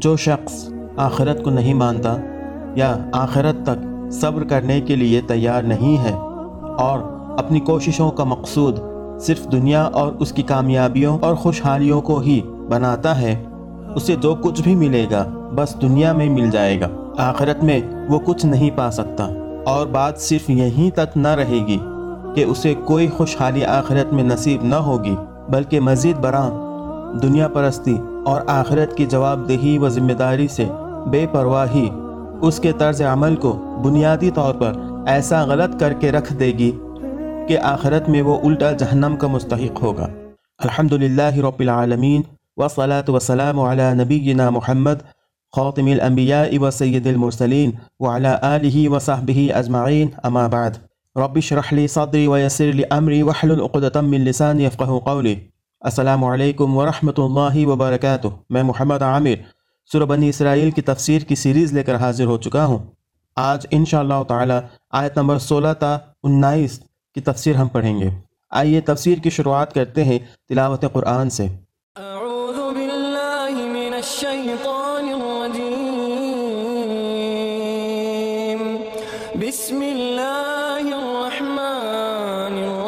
جو شخص آخرت کو نہیں مانتا یا آخرت تک صبر کرنے کے لیے تیار نہیں ہے اور اپنی کوششوں کا مقصود صرف دنیا اور اس کی کامیابیوں اور خوشحالیوں کو ہی بناتا ہے، اسے جو کچھ بھی ملے گا بس دنیا میں مل جائے گا۔ آخرت میں وہ کچھ نہیں پا سکتا۔ اور بات صرف یہیں تک نہ رہے گی کہ اسے کوئی خوشحالی آخرت میں نصیب نہ ہوگی، بلکہ مزید برآں دنیا پرستی اور آخرت کی جواب دہی و ذمہ داری سے بے پرواہی اس کے طرز عمل کو بنیادی طور پر ایسا غلط کر کے رکھ دے گی کہ آخرت میں وہ الٹا جہنم کا مستحق ہوگا۔ الحمدللہ رب العالمین والصلاة والسلام على نبینا محمد، خاتم الانبیاء و سید المرسلین وعلى آلہ وصحبہ اجمعین، اما بعد۔ رب اشرح لی صدری ویسر لی امری وحلل اقدتا من لسانی یفقہ قولی۔ السلام علیکم ورحمۃ اللہ وبرکاتہ۔ میں محمد عامر، سورہ بنی اسرائیل کی تفسیر کی سیریز لے کر حاضر ہو چکا ہوں۔ آج انشاءاللہ تعالی آیت نمبر سولہ تا انائیس کی تفسیر ہم پڑھیں گے۔ آئیے تفسیر کی شروعات کرتے ہیں تلاوت قرآن سے۔ اعوذ باللہ من الشیطان الرجیم۔ بسم اللہ الرحمن الرحیم۔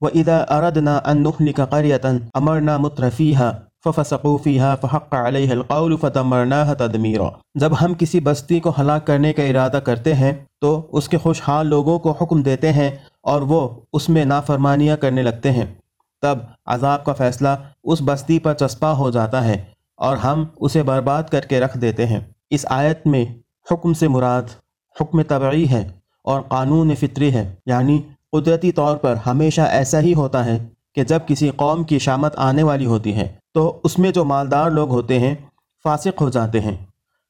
وَإِذَا أَرَدْنَا أَن نُهْلِكَ قَرْيَةً أَمَرْنَا مُتْرَ فِيهَا فَفَسَقُوا فِيهَا فَحَقَّ عَلَيْهَا الْقَوْلُ فَدَمَّرْنَاهَا تَدْمِيرًا۔ جب ہم کسی بستی کو ہلاک کرنے کا ارادہ کرتے ہیں، تو اس کے خوشحال لوگوں کو حکم دیتے ہیں اور وہ اس میں نافرمانیاں کرنے لگتے ہیں۔ تب عذاب کا فیصلہ اس بستی پر چسپا ہو جاتا ہے اور ہم اسے برباد کر کے رکھ دیتے ہیں۔ اس آیت میں حکم سے مراد حکم طبعی ہے اور قانون فطری ہے یعنی قدرتی طور پر ہمیشہ ایسا ہی ہوتا ہے کہ جب کسی قوم کی شامت آنے والی ہوتی ہے، تو اس میں جو مالدار لوگ ہوتے ہیں، فاسق ہو جاتے ہیں۔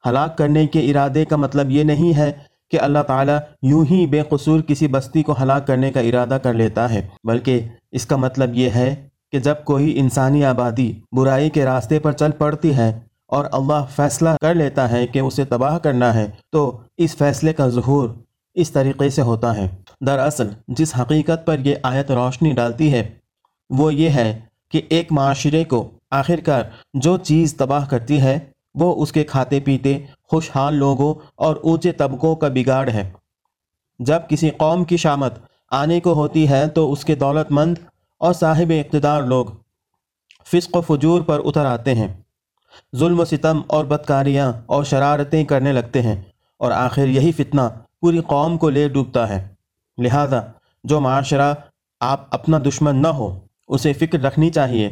ہلاک کرنے کے ارادے کا مطلب یہ نہیں ہے کہ اللہ تعالیٰ یوں ہی بے قصور کسی بستی کو ہلاک کرنے کا ارادہ کر لیتا ہے، بلکہ اس کا مطلب یہ ہے کہ جب کوئی انسانی آبادی برائی کے راستے پر چل پڑتی ہے اور اللہ فیصلہ کر لیتا ہے کہ اسے تباہ کرنا ہے، تو اس فیصلے کا ظہور اس طریقے سے ہوتا ہے۔ دراصل، جس حقیقت پر یہ آیت روشنی ڈالتی ہے، وہ یہ ہے کہ ایک معاشرے کو آخر کار جو چیز تباہ کرتی ہے، وہ اس کے کھاتے پیتے، خوشحال لوگوں اور اونچے طبقوں کا بگاڑ ہے۔ جب کسی قوم کی شامت آنے کو ہوتی ہے، تو اس کے دولت مند اور صاحب اقتدار لوگ فسق و فجور پر اتر آتے ہیں۔ ظلم و ستم اور بدکاریاں اور شرارتیں کرنے لگتے ہیں اور آخر یہی فتنہ پوری قوم کو لے ڈوبتا ہے۔ لہذا جو معاشرہ آپ اپنا دشمن نہ ہو، اسے فکر رکھنی چاہیے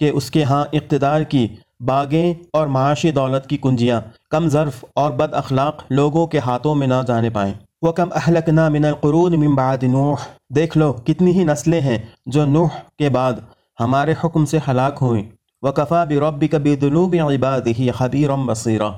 کہ اس کے ہاں اقتدار کی باغیں اور معاشی دولت کی کنجیاں کم ظرف اور بد اخلاق لوگوں کے ہاتھوں میں نہ جانے پائیں۔ وہ کم اہلکنا من القرون من بعد نوح۔ دیکھ لو، کتنی ہی نسلیں ہیں جو نوح کے بعد ہمارے حکم سے ہلاک ہوئیں۔ وکفا بربک بذنوب عباده خبیرا بصیرا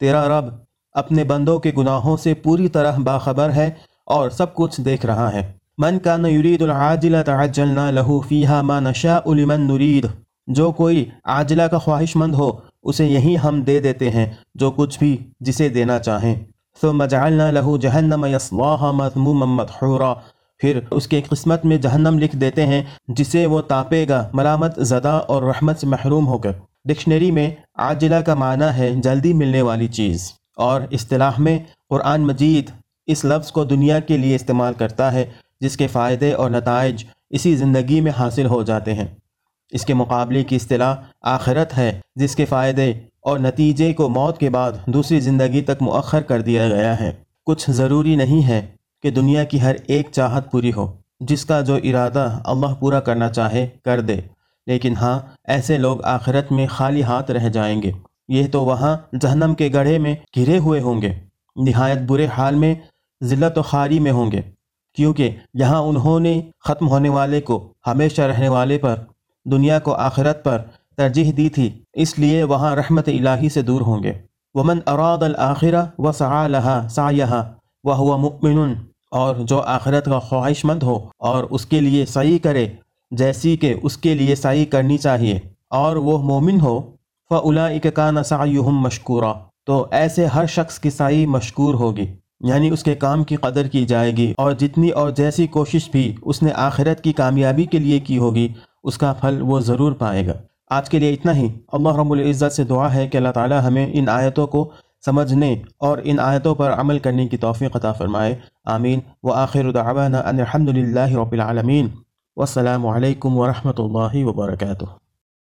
تیرا رب اپنے بندوں کے گناہوں سے پوری طرح باخبر ہے اور سب کچھ دیکھ رہا ہے۔ من کان یرید العاجلہ تعجلنا له فیها ما نشاء لمن نرید۔ جو کوئی عاجلہ کا خواہش مند ہو، اسے یہی ہم دے دیتے ہیں جو کچھ بھی جسے دینا چاہیں۔ ثم جعلنا له جہنم يصلاها مذموما مدحورا۔ پھر اس کے قسمت میں جہنم لکھ دیتے ہیں، جسے وہ تاپے گا ملامت زدہ اور رحمت سے محروم ہو کر۔ ڈکشنری میں عاجلہ کا معنی ہے جلدی ملنے والی چیز۔ اور اصطلاح میں قرآن مجید اس لفظ کو دنیا کے لیے استعمال کرتا ہے، جس کے فائدے اور نتائج اسی زندگی میں حاصل ہو جاتے ہیں۔ اس کے مقابلے کی اصطلاح آخرت ہے، جس کے فائدے اور نتیجے کو موت کے بعد دوسری زندگی تک مؤخر کر دیا گیا ہے۔ کچھ ضروری نہیں ہے کہ دنیا کی ہر ایک چاہت پوری ہو، جس کا جو ارادہ اللہ پورا کرنا چاہے، کر دے۔ لیکن ہاں ایسے لوگ آخرت میں خالی ہاتھ رہ جائیں گے۔ یہ تو وہاں جہنم کے گڑھے میں گھرے ہوئے ہوں گے۔ نہایت برے حال میں ذلت و خاری میں ہوں گے، کیونکہ یہاں انہوں نے ختم ہونے والے کو ہمیشہ رہنے والے پر، دنیا کو آخرت پر ترجیح دی تھی، اس لیے وہاں رحمت الہی سے دور ہوں گے۔ ومن اراد الآخرہ و سعا لہا سایہ و ہوا مؤمن اور جو آخرت کا خواہش مند ہو اور اس کے لیے سعی کرے، جیسی کہ اس کے لیے سعی کرنی چاہیے، اور وہ مومن ہو فلاک کا نسایم مشکورہ تو ایسے ہر شخص کی سائی مشکور ہوگی یعنی اس کے کام کی قدر کی جائے گی اور جتنی اور جیسی کوشش بھی اس نے آخرت کی کامیابی کے لیے کی ہوگی، اس کا پھل وہ ضرور پائے گا۔ آج کے لیے اتنا ہی۔ اللہ رب العزت سے دعا ہے کہ اللہ تعالی ہمیں ان آیتوں کو سمجھنے اور ان آیتوں پر عمل کرنے کی توفیق عطا فرمائے۔ آمین۔ و آخر دعوانا ان الحمد للہ رب العالمین۔ والسلام علیکم ورحمۃ اللہ وبرکاتہ۔